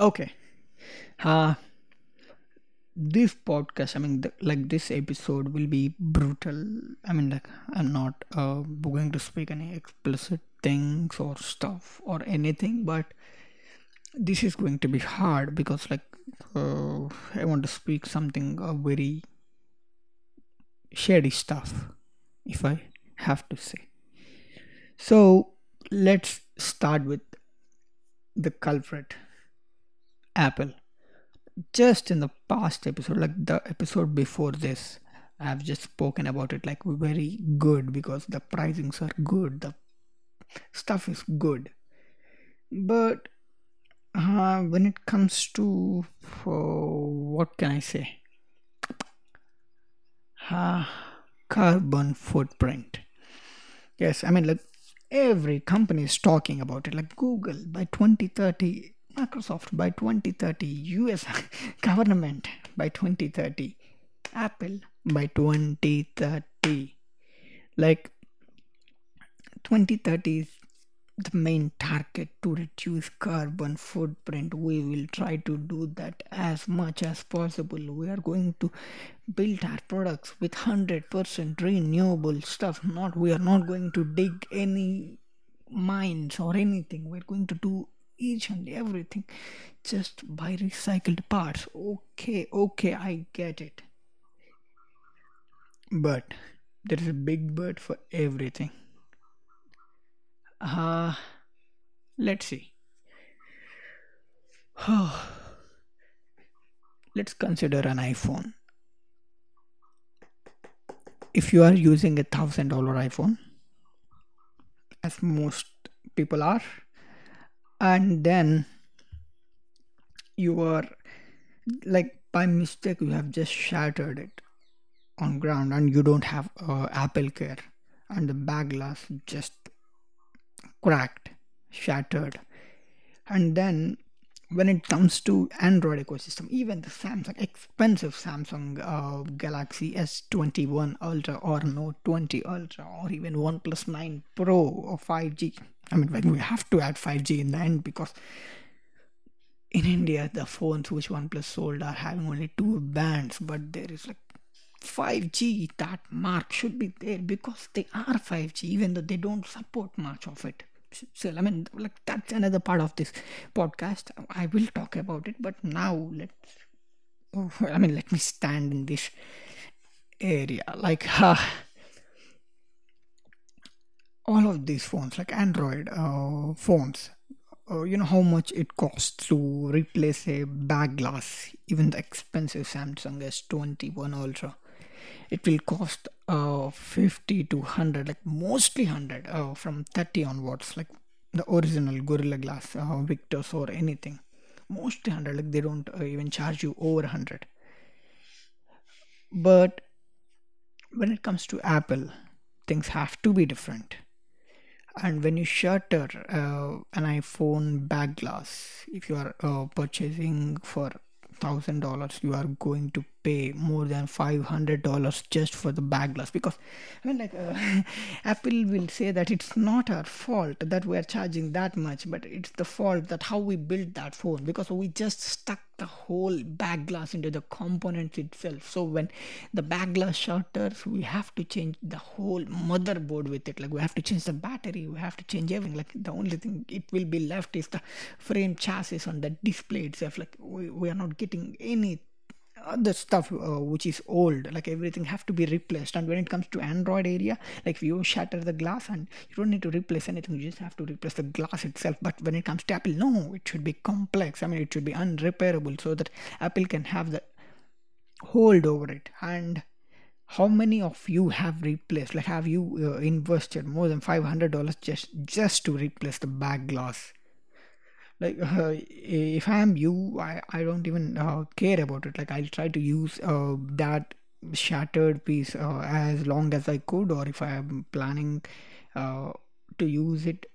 Okay. Uh, this podcast, I mean, the, like this episode will be brutal. I mean, like, I'm not uh, going to speak any explicit things or stuff or anything, but this is going to be hard because, like, uh, I want to speak something uh, very shady stuff, if I have to say. So, let's start with the culprit Apple. Just in the past episode, like the episode before this, I've just spoken about it like very good because the pricings are good, the stuff is good. But uh, when it comes to uh, what can I say? Uh, carbon footprint. Yes, I mean, like every company is talking about it, like Google by 2030 Microsoft by 2030, US government by 2030, Apple by 2030. Like 2030 is the main target to reduce carbon footprint. We will try to do that as much as possible. We are going to build our products with 100% renewable stuff. Not we are not going to dig any mines or anything. We're going to do each and everything just by recycled parts. Okay, okay, I get it. But there is a big but for everything. Uh, let's see. let's consider an iPhone. If you are using a thousand dollar iPhone, as most people are, and then you are like by mistake you have just shattered it on ground and you don't have uh, apple care. And the back glass just cracked shattered. And then when it comes to android ecosystem even the samsung expensive samsung uh, galaxy s21 ultra or note 20 ultra or even oneplus 9 pro or 5g I mean, we have to add 5G in the end because in India, the phones which OnePlus sold are having only two bands, but there is like 5G. That mark should be there because they are 5G, even though they don't support much of it. I mean, like that's another part of this podcast. I will talk about it, but now let's. I mean, let me stand in this area. Like, uh, all of these phones like android uh, phones uh, you know how much it costs to replace a back glass even the expensive samsung s21 ultra it will cost uh, 50 to 100 like mostly 100 uh, from 30 onwards like the original gorilla glass uh, victus or anything. Mostly 100 like they don't uh, even charge you over 100 but when it comes to apple things have to be different. And when you shutter uh, an iphone back glass if you are uh, purchasing for thousand dollars you are going to pay more than five hundred dollars just for the back glass because I mean like uh, Apple will say that it's not our fault that we are charging that much, but it's the fault that how we built that phone because we just stuck the whole back glass into the components itself. So when the back glass shutters, we have to change the whole motherboard with it. Like we have to change the battery, we have to change everything. Like the only thing it will be left is the frame chassis on the display itself. Like we, we are not getting any other stuff uh, which is old like everything have to be replaced. And when it comes to android area like if you shatter the glass and you don't need to replace anything you just have to replace the glass itself. But when it comes to apple no it should be complex. I mean it should be unrepairable so that apple can have the hold over it. And how many of you have replaced like have you uh, invested more than $500 just just to replace the back glass like uh, if i am you i, I don't even uh, care about it. Like i'll try to use uh, that shattered piece uh, as long as i could or if i am planning uh, to use it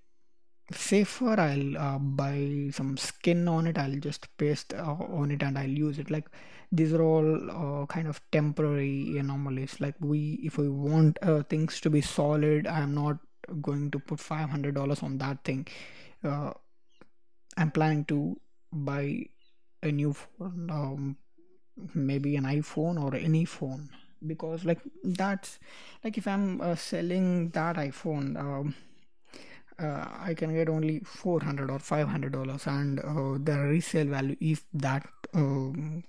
safer i'll uh, buy some skin on it. I'll just paste on it and i'll use it. Like these are all kind of temporary anomalies. Like we if we want things to be solid i'm not going to put $500 on that thing I'm planning to buy a new phone um, maybe an iphone or any phone because like that's like if i'm uh, selling that iphone um, uh, i can get only 400 or 500 dollars and uh, the resale value if that um,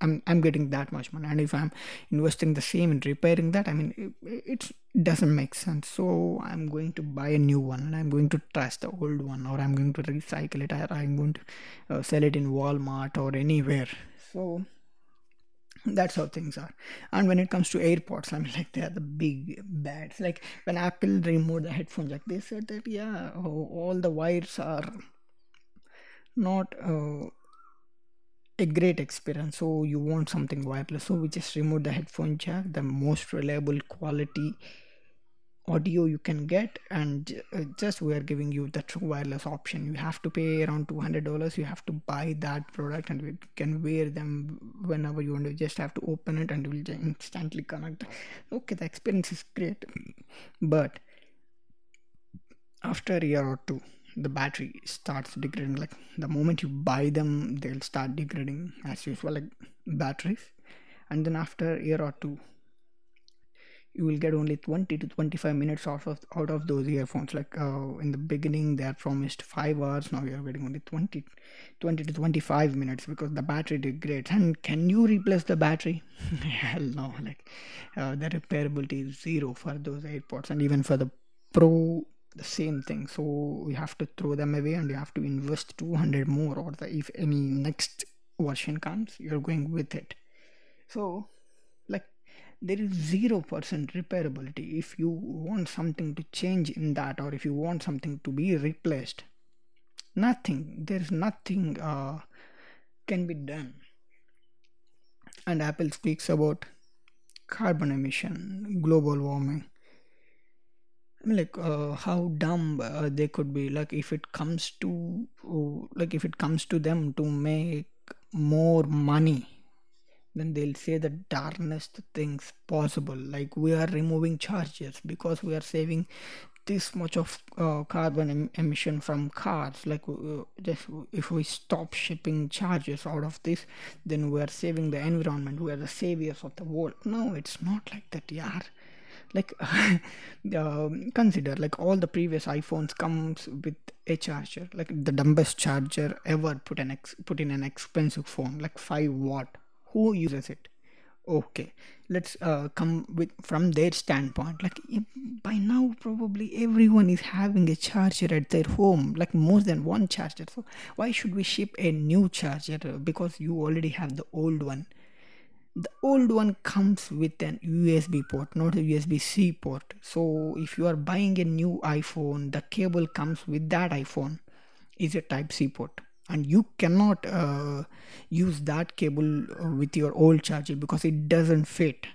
I'm, I'm getting that much money. And if i'm investing the same in repairing that i mean it, it doesn't make sense. So i'm going to buy a new one and i'm going to trash the old one or i'm going to recycle it or i'm going to uh, sell it in walmart or anywhere. So that's how things are. And when it comes to airpods i mean like they are the big bads. Like when apple removed the headphone jack they said that yeah oh, all the wires are not uh, a great experience. So you want something wireless. So we just remove the headphone jack the most reliable quality audio you can get. And uh, just we are giving you the true wireless option. You have to pay around $200 you have to buy that product and you can wear them whenever you want. You just have to open it and it will instantly connect. Okay the experience is great. But after a year or two the battery starts degrading. Like the moment you buy them they'll start degrading as usual like batteries. And then after a year or two you will get only 20 to 25 minutes out of out of those earphones. Like uh, in the beginning they are promised 5 hours. Now you're getting only 20 20 to 25 minutes because the battery degrades. And can you replace the battery? Hell no. Like uh, the repairability is zero for those airpods and even for the pro the same thing. So you have to throw them away and you have to invest 200 more or the, if any next version comes you're going with it. So like there is 0% repairability. If you want something to change in that or if you want something to be replaced nothing. There's nothing uh, can be done. And apple speaks about carbon emission global warming Like uh, how dumb uh, they could be. Like if it comes to uh, like if it comes to them to make more money then they'll say the darnest things possible. Like we are removing charges because we are saving this much of uh, carbon em- emission from cars. Like uh, just if we stop shipping charges out of this then we are saving the environment. We are the saviors of the world. No it's not like that yeah like uh, consider like all the previous iphones comes with a charger like the dumbest charger ever put an ex- put in an expensive phone like 5 watt. Who uses it? Okay let's uh, come with from their standpoint like by now probably everyone is having a charger at their home like more than one charger. So why should we ship a new charger? Because you already have the old one the old one comes with an USB port, not a USB C port. So if you are buying a new iPhone, the cable comes with that iPhone is a Type C port, and you cannot uh, use that cable uh, with your old charger because it doesn't fit.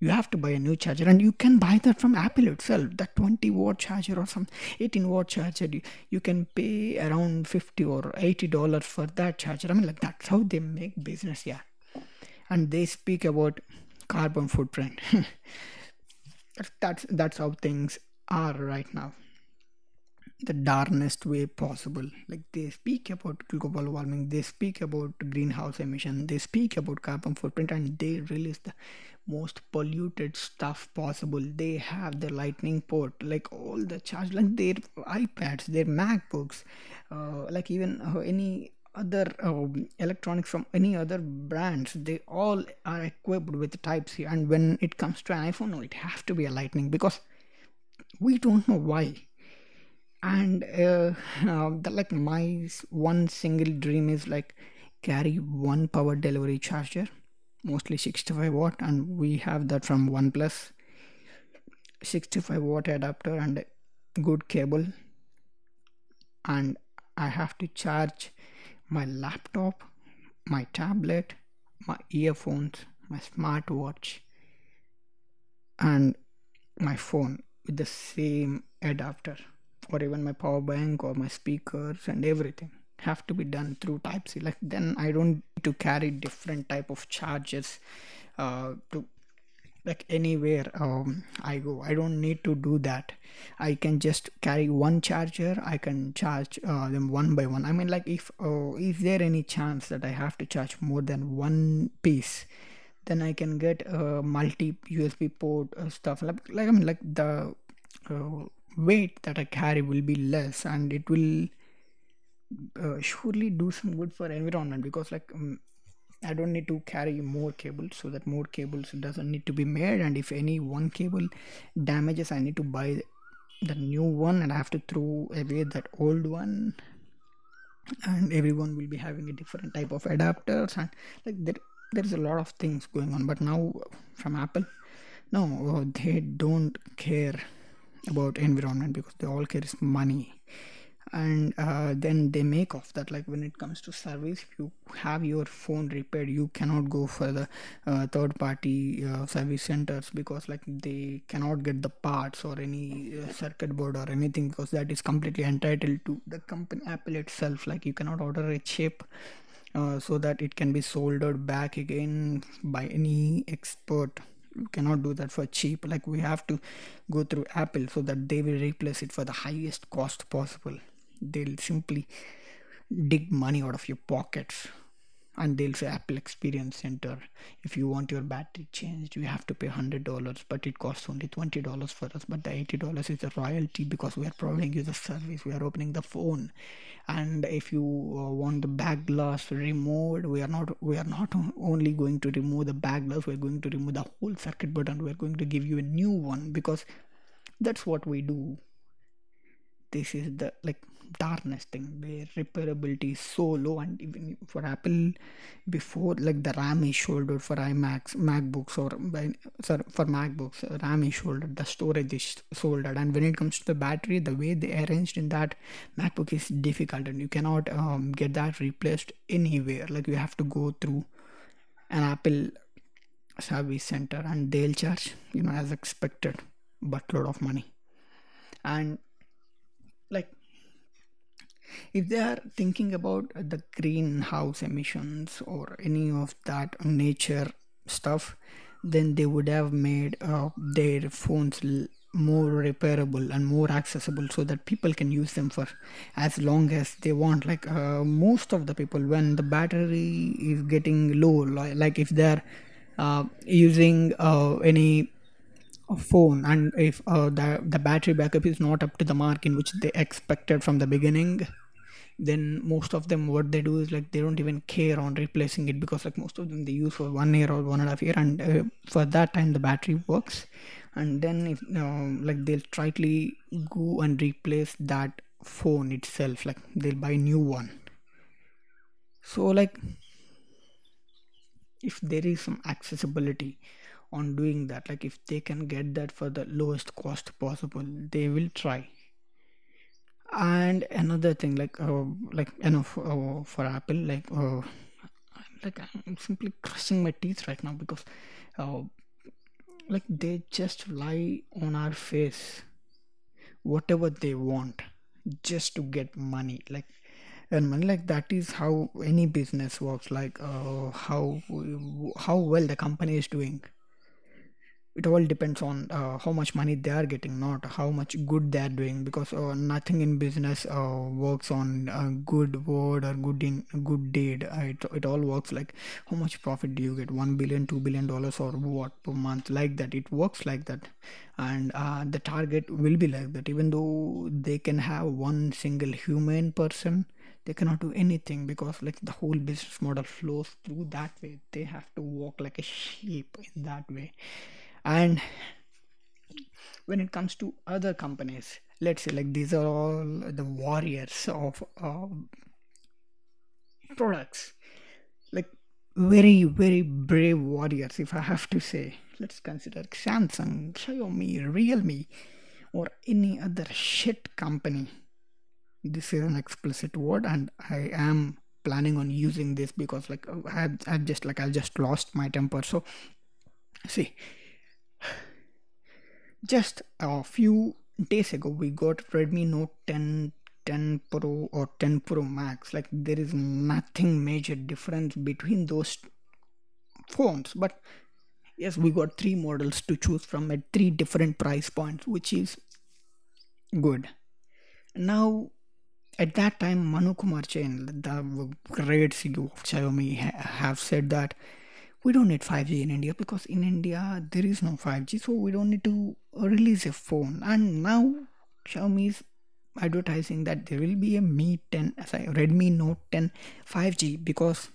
You have to buy a new charger, and you can buy that from Apple itself. That 20 watt charger or some 18 watt charger, you, you can pay around 50 or 80 dollars for that charger. I mean, like that's how they make business, yeah and they speak about carbon footprint. That's that's how things are right now. The darnest way possible. Like they speak about global warming they speak about greenhouse emission they speak about carbon footprint and they release the most polluted stuff possible. They have the lightning port like all the charge like their ipads their macbooks uh, like even uh, any other um, electronics from any other brands they all are equipped with type c. And when it comes to an iphone no, it has to be a lightning because we don't know why. And uh, uh, like my one single dream is like carry one power delivery charger mostly 65 watt and we have that from oneplus. 65 watt adapter and good cable. And i have to charge my laptop, my tablet, my earphones, my smartwatch, and my phone with the same adapter, or even my power bank or my speakers and everything. Have to be done through type c. Like then i don't need to carry different type of chargers uh, to like anywhere um, i go. I don't need to do that. I can just carry one charger. I can charge uh, them one by one. I mean like if uh, is there any chance that i have to charge more than one piece then i can get a multi usb port uh, stuff. Like, like i mean like the uh, weight that i carry will be less and it will uh, surely do some good for environment because like um, I don't need to carry more cables so that more cables doesn't need to be made. And if any one cable damages I need to buy the new one and I have to throw away that old one. And everyone will be having a different type of adapters and like there there's a lot of things going on. But now from Apple no they don't care about environment because they all care is money and uh, then they make off that like when it comes to service if you have your phone repaired you cannot go for the uh, third party uh, service centers because like they cannot get the parts or any uh, circuit board or anything because that is completely entitled to the company apple itself. Like you cannot order a chip uh, so that it can be soldered back again by any expert. You cannot do that for cheap. Like we have to go through apple so that they will replace it for the highest cost possible they'll simply dig money out of your pockets and they'll say apple experience center if you want your battery changed you have to pay $100 but it costs only $20 for us but the $80 is a royalty because we are providing you the service we are opening the phone. And if you uh, want the back glass removed we are not we are not only going to remove the back glass we're going to remove the whole circuit board and we're going to give you a new one because that's what we do this is the like darkness thing where repairability is so low and even for apple before like the ram is shouldered for imacs macbooks or sorry for macbooks ram is shouldered the storage is shouldered and when it comes to the battery the way they arranged in that macbook is difficult and you cannot um, get that replaced anywhere. Like you have to go through an apple service center and they'll charge you know as expected buttload of money. And if they are thinking about the greenhouse emissions or any of that nature stuff then they would have made uh, their phones l- more repairable and more accessible so that people can use them for as long as they want. Like uh, most of the people when the battery is getting low like if they're uh, using uh, any phone and if uh, the the battery backup is not up to the mark in which they expected from the beginning then most of them what they do is like they don't even care on replacing it because like most of them they use for one year or one and a half year and uh, for that time the battery works. And then if uh, like they'll tryly go and replace that phone itself like they'll buy new one. So like if there is some accessibility on doing that like if they can get that for the lowest cost possible they will try and another thing like uh, like you know for, uh, for apple like uh, like i'm simply crushing my teeth right now because uh, like they just lie on our face. Whatever they want just to get money like and money like that is how any business works like uh, how how well the company is doing it all depends on uh, how much money they are getting not how much good they are doing because uh, nothing in business uh, works on a good word or good in good deed. Uh, it, it all works like how much profit do you get? 1 billion 2 billion dollars or what per month? Like that. It works like that. And uh, the target will be like that. Even though they can have one single human person they cannot do anything because like the whole business model flows through that way. They have to walk like a sheep in that way and when it comes to other companies let's say like these are all the warriors of uh, products. Like very very brave warriors if i have to say. Let's consider samsung xiaomi realme or any other shit company. This is an explicit word and i am planning on using this because like i've, I've just like i just lost my temper. So see just a few days ago we got redmi note 10 10 pro or 10 pro max. Like there is nothing major difference between those phones. But yes we got three models to choose from at three different price points which is good. Now at that time manu kumar jain the great ceo of xiaomi ha- have said that we don't need 5g in india because in india there is no 5g so we don't need to release a phone. And now xiaomi is advertising that there will be a Mi 10, sorry, Redmi Note 10 5G because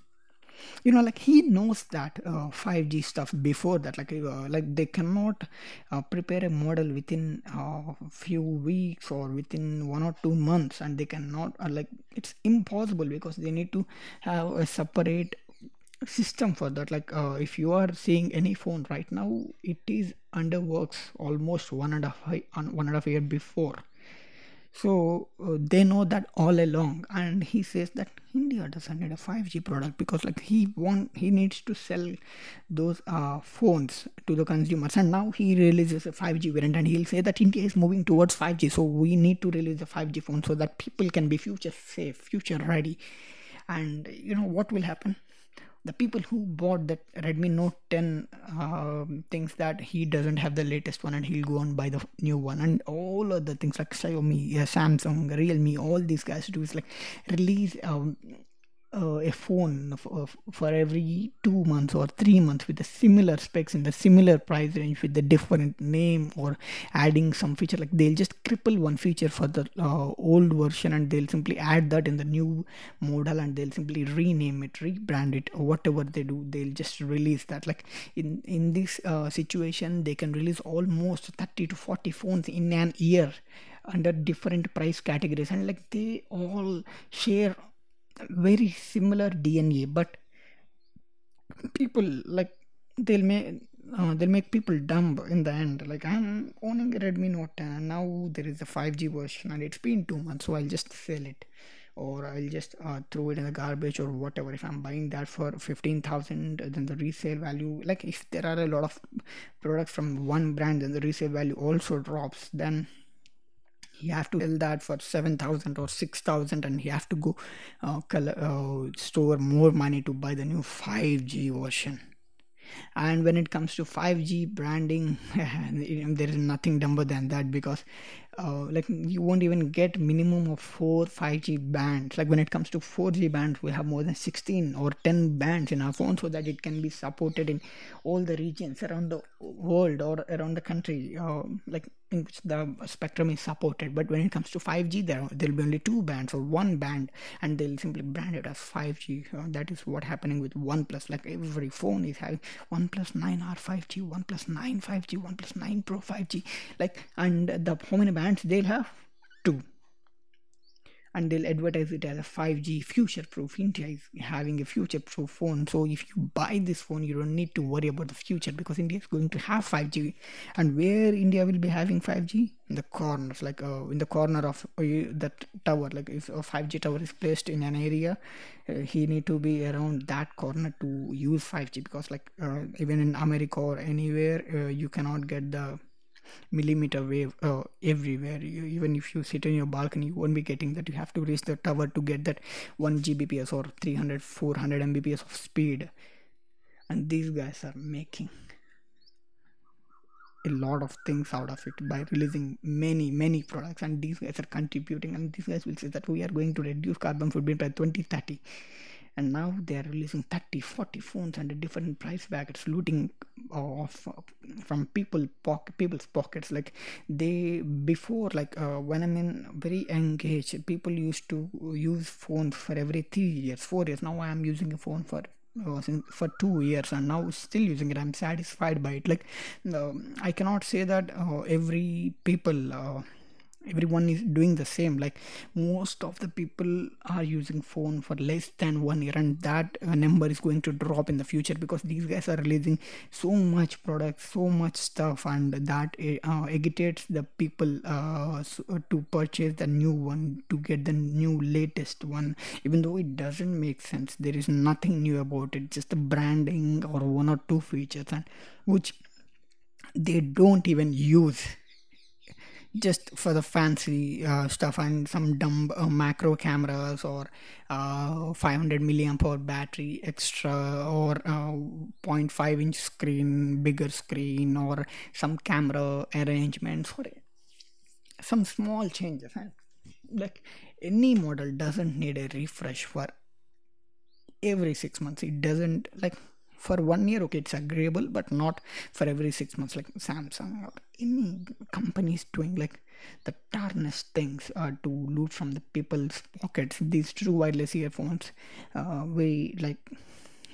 you know like he knows that uh, 5g stuff before that like uh, like they cannot uh, prepare a model within a uh, few weeks or within one or two months and they cannot uh, like it's impossible because they need to have a separate system for that. Like uh, if you are seeing any phone right now it is under works almost one and a half one and a half year before. So uh, they know that all along. And he says that india doesn't need a 5g product because like he want he needs to sell those uh, phones to the consumers. And now he releases a 5g variant and he'll say that india is moving towards 5g so we need to release a 5g phone so that people can be future safe future ready. And you know what will happen the people who bought that Redmi Note 10 uh, thinks that he doesn't have the latest one and he'll go and buy the new one. And all other things like Xiaomi, Samsung, Realme, all these guys do is like release um, uh, a phone for, for every two months or three months with the similar specs in the similar price range with the different name or adding some feature like they'll just cripple one feature for the uh, old version and they'll simply add that in the new model and they'll simply rename it rebrand it or whatever they do they'll just release that. Like in in this uh, situation they can release almost 30 to 40 phones in an year under different price categories. And like they all share very similar DNA, but people like they'll make uh, they'll make people dumb in the end. Like I'm owning a Redmi Note 10 and now there is a 5G version and it's been two months, so I'll just sell it or I'll just uh, throw it in the garbage or whatever. If I'm buying that for 15,000, then the resale value, like if there are a lot of products from one brand, then the resale value also drops. Then he have to sell that for 7000 or 6000 and he have to go uh, uh, store more money to buy the new 5g version. And when it comes to 5g branding there is nothing dumber than that because uh, like you won't even get minimum of four 5g bands. Like when it comes to 4g bands we have more than 16 or 10 bands in our phone so that it can be supported in all the regions around the world or around the country uh, like in which the spectrum is supported. But when it comes to 5g there there'll be only two bands or one band and they'll simply brand it as 5g uh, that is what happening with oneplus. Like every phone is having oneplus 9r 5g oneplus 9 5g oneplus 9 pro 5g like and the how many bands they'll have two and they'll advertise it as a 5G future proof. India is having a future proof phone. So if you buy this phone, you don't need to worry about the future because India is going to have 5G. And where India will be having 5G? In the corners, like uh, in the corner of uh, that tower. Like if a 5G tower is placed in an area, uh, he need to be around that corner to use 5G because like uh, even in America or anywhere, uh, you cannot get the millimeter wave uh, everywhere. You, even if you sit in your balcony you won't be getting that. You have to reach the tower to get that 1 gbps or 300 400 mbps of speed. And these guys are making a lot of things out of it by releasing many many products. And these guys are contributing. And these guys will say that we are going to reduce carbon footprint by 2030 and now they are releasing 30 40 phones under different price brackets looting off from people pocket people's pockets. Like they before like uh, when i'm in very engaged people used to use phones for every three years four years. Now i am using a phone for uh, for two years and now still using it. I'm satisfied by it. Like uh, i cannot say that uh, every people uh, everyone is doing the same. Like most of the people are using phone for less than one year and that uh, number is going to drop in the future because these guys are releasing so much products so much stuff and that uh, agitates the people uh, uh, to purchase the new one to get the new latest one. Even though it doesn't make sense there is nothing new about it just the branding or one or two features and which they don't even use just for the fancy uh, stuff and some dumb uh, macro cameras or uh, 500 milliamp hour battery extra or uh, 0.5 inch screen bigger screen or some camera arrangements or some small changes and like any model doesn't need a refresh for every six months. It doesn't like for one year okay it's agreeable but not for every six months like samsung or any companies doing like the tarnished things uh, to loot from the people's pockets. These true wireless earphones uh, we like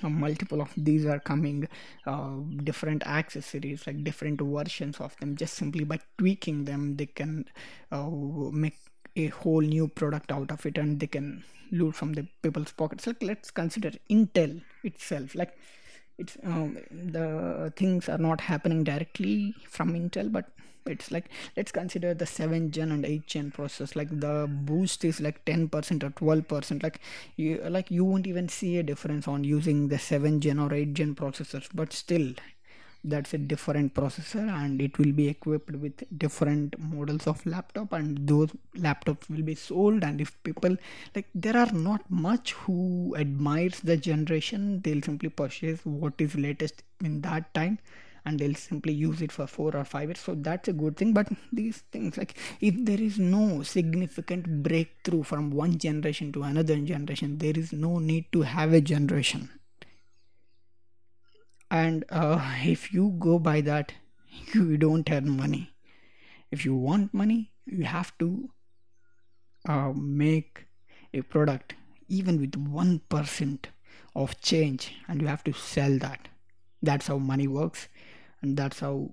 uh, multiple of these are coming uh, different accessories like different versions of them. Just simply by tweaking them they can uh, make a whole new product out of it and they can loot from the people's pockets. Like let's consider intel itself. Like it's um, the things are not happening directly from intel but it's like let's consider the 7 gen and 8 gen process like the boost is like 10% or 12% like you like you won't even see a difference on using the 7 gen or 8 gen processors but still that's a different processor and it will be equipped with different models of laptop and those laptops will be sold. And if people like there are not much who admires the generation they'll simply purchase what is latest in that time and they'll simply use it for four or five years. So that's a good thing. But these things like if there is no significant breakthrough from one generation to another generation there is no need to have a generation and uh, if you go by that you don't earn money. If you want money you have to uh, make a product even with 1% of change and you have to sell that. That's how money works and that's how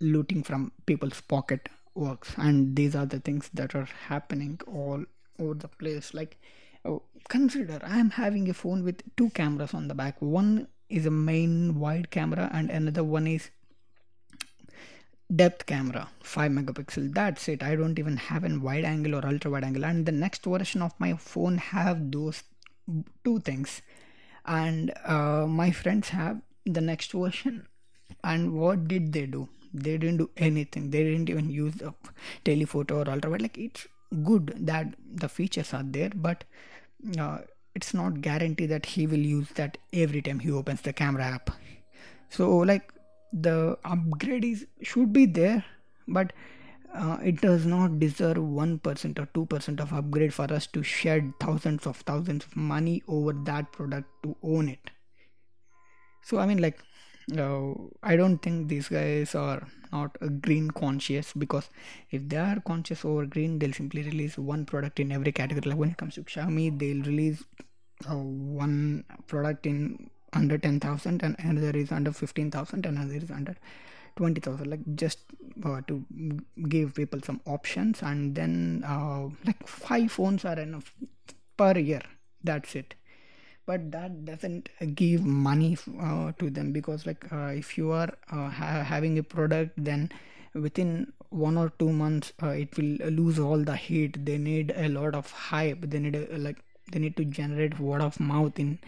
looting from people's pocket works. And these are the things that are happening all over the place. Like oh, consider i am having a phone with two cameras on the back one is a main wide camera and another one is depth camera 5 megapixel. That's it. I don't even have a wide angle or ultra wide angle. And the next version of my phone have those two things. And uh, my friends have the next version. And what did they do? They didn't do anything. They didn't even use the telephoto or ultra wide. Like it's good that the features are there but uh, it's not guarantee that he will use that every time he opens the camera app. So like the upgrade is should be there but uh, it does not deserve 1% or 2% of upgrade for us to shed thousands of thousands of money over that product to own it. So i mean like uh, i don't think these guys are not green conscious because if they are conscious over green they'll simply release one product in every category. Like when it comes to xiaomi they'll release uh, one product in under 10000 and another is under 15000 and another is under 20000 like just uh, to give people some options and then uh, like five phones are enough per year. That's it but that doesn't give money uh, to them because like uh, if you are uh, ha- having a product then within one or two months uh, it will lose all the heat. They need a lot of hype. They need a, like they need to generate word of mouth in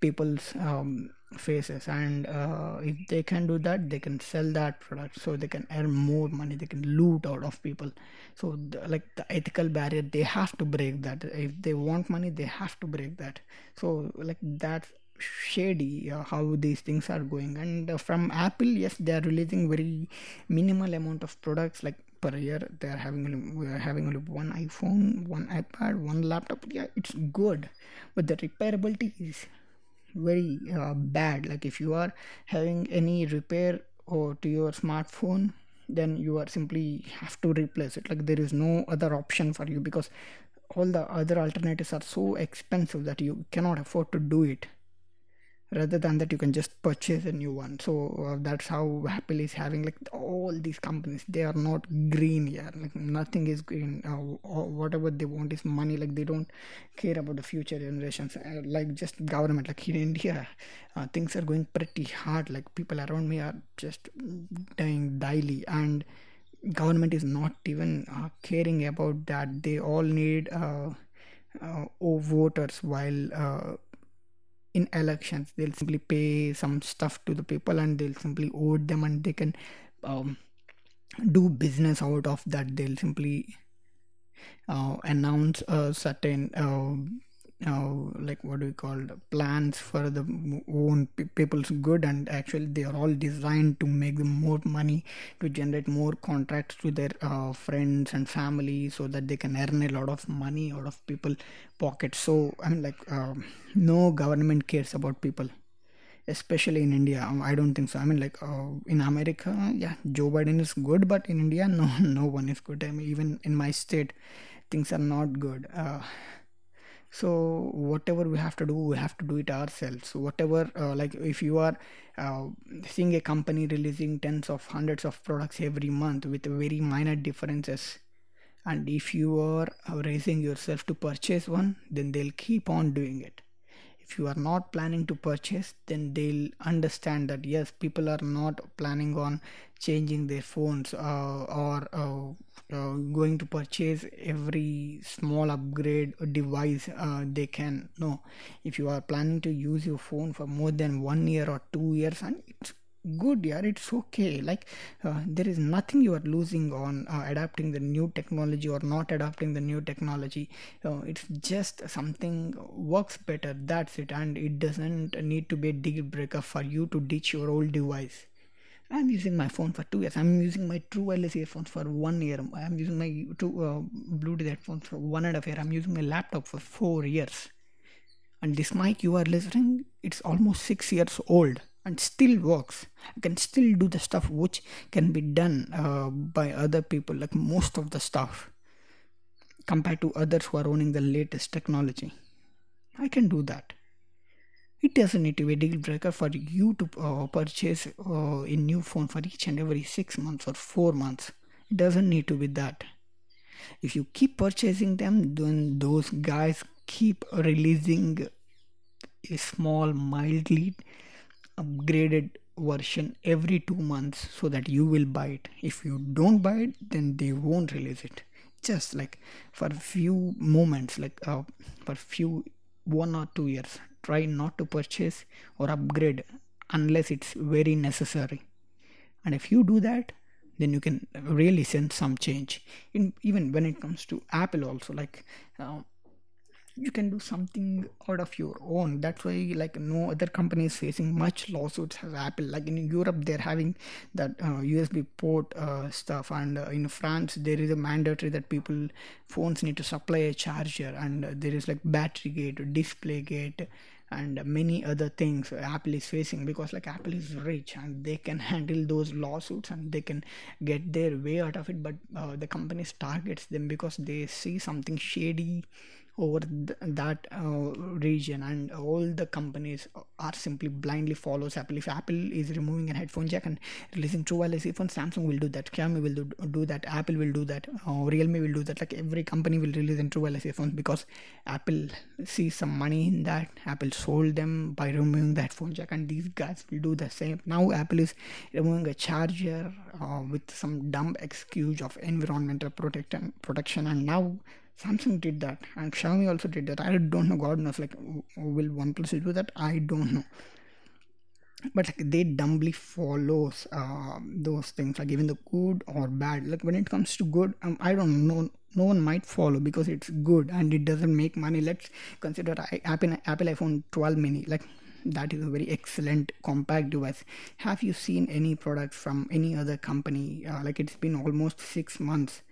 people's um, faces. And uh, if they can do that they can sell that product. So they can earn more money. They can loot out of people. So the, like the ethical barrier they have to break that. If they want money they have to break that. So like that's shady uh, how these things are going. And uh, from apple yes they are releasing very minimal amount of products like per year. They are having we are having only one iphone one ipad one laptop. Yeah it's good. But the repairability is very uh, bad. Like if you are having any repair or to your smartphone then you are simply have to replace it. Like there is no other option for you because all the other alternatives are so expensive that you cannot afford to do it rather than that you can just purchase a new one. So uh, that's how apple is having like all these companies. They are not green here. Like nothing is green. Uh, whatever they want is money. Like they don't care about the future generations. Uh, like just government like in india uh, things are going pretty hard. Like people around me are just dying daily. And government is not even uh, caring about that. They all need uh, uh, voters while in elections they'll simply pay some stuff to the people and they'll simply vote them and they can um, do business out of that. They'll simply uh, announce a certain uh, uh, like what do we call plans for the own people's good and actually they are all designed to make them more money to generate more contracts to their uh, friends and family so that they can earn a lot of money out of people pockets. So i mean like uh, no government cares about people especially in india. Um, i don't think so. I mean like uh, in america yeah joe biden is good but in india no no one is good. I mean even in my state things are not good. Uh, so whatever we have to do we have to do it ourselves. So whatever uh, like if you are uh, seeing a company releasing tens of hundreds of products every month with very minor differences and if you are raising yourself to purchase one then they'll keep on doing it if you are not planning to purchase then they'll understand that yes people are not planning on changing their phones uh, or uh, uh, going to purchase every small upgrade device uh, they can. No. If you are planning to use your phone for more than one year or two years and it's good yeah it's okay like uh, there is nothing you are losing on uh, adapting the new technology or not adapting the new technology uh, it's just something works better that's it and it doesn't need to be a deal breaker for you to ditch your old device I'm using my phone for two years. I'm using my true wireless earphones for one year. I'm using my true uh, Bluetooth headphones for one and a half year. I'm using my laptop for four years. And this mic you are listening, it's almost six years old and still works. I can still do the stuff which can be done uh, by other people, like most of the stuff, compared to others who are owning the latest technology. I can do that. It doesn't need to be a deal breaker for you to uh, purchase uh, a new phone for each and every six months or four months. It doesn't need to be that. If you keep purchasing them, then those guys keep releasing a small, mildly upgraded version every two months so that you will buy it. If you don't buy it then they won't release it. Just like for a few moments like uh, for few one or two years try not to purchase or upgrade unless it's very necessary. And if you do that then you can really sense some change. In even when it comes to apple also like uh, you can do something out of your own. That's why like no other company is facing much lawsuits as apple like in europe they're having that uh, usb port uh, stuff. And uh, in france there is a mandatory that people phones need to supply a charger. And uh, there is like battery gate display gate and many other things apple is facing because like apple is rich and they can handle those lawsuits and they can get their way out of it. But uh, the companies targets them because they see something shady over th- that uh, region and all the companies are simply blindly follows apple. If apple is removing a headphone jack and releasing true wireless earphones samsung will do that. Xiaomi will do, do that. Apple will do that. Uh, realme will do that. Like every company will release in true wireless earphones because apple sees some money in that. Apple sold them by removing the headphone jack and these guys will do the same. Now apple is removing a charger uh, with some dumb excuse of environmental protection protection and now Samsung did that, and Xiaomi also did that. I don't know. God knows. Like, will OnePlus do that? I don't know. But like, they dumbly follows uh, those things, like even the good or bad. Like when it comes to good, um, I don't know. No one might follow because it's good and it doesn't make money. Let's consider Apple Apple iPhone 12 mini. Like that is a very excellent compact device have you seen any products from any other company uh, like it's been almost six months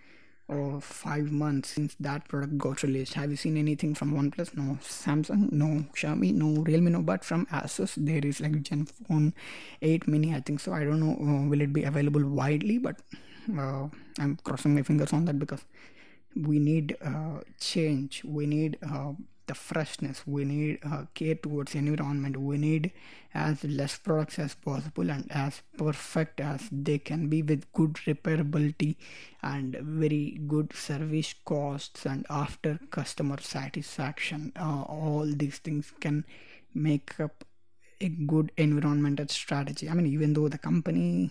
or five months since that product got released. Have you seen anything from OnePlus? No. Samsung? No. Xiaomi? No. Realme? No. But from Asus, there is like Zenfone 8 Mini. I think so. I don't know. Uh, will it be available widely? But uh, I'm crossing my fingers on that because we need uh, change. We need uh, the freshness we need uh, care towards environment we need as less products as possible and as perfect as they can be with good repairability and very good service costs and after customer satisfaction. Uh, all these things can make up a good environmental strategy. I mean even though the company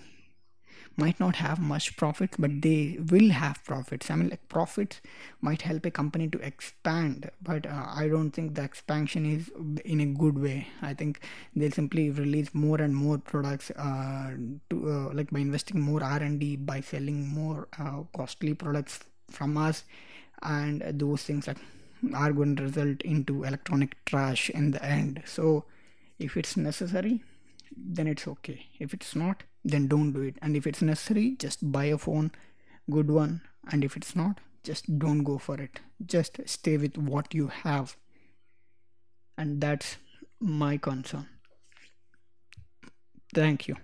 might not have much profits but they will have profits. I mean like profits might help a company to expand but uh, i don't think the expansion is in a good way. I think they'll simply release more and more products uh, to uh, like by investing more r&d by selling more uh, costly products from us and those things like are going to result into electronic trash in the end. So if it's necessary then it's okay. If it's not then don't do it. And if it's necessary just buy a phone good one. And if it's not just don't go for it. Just stay with what you have. And that's my concern. Thank you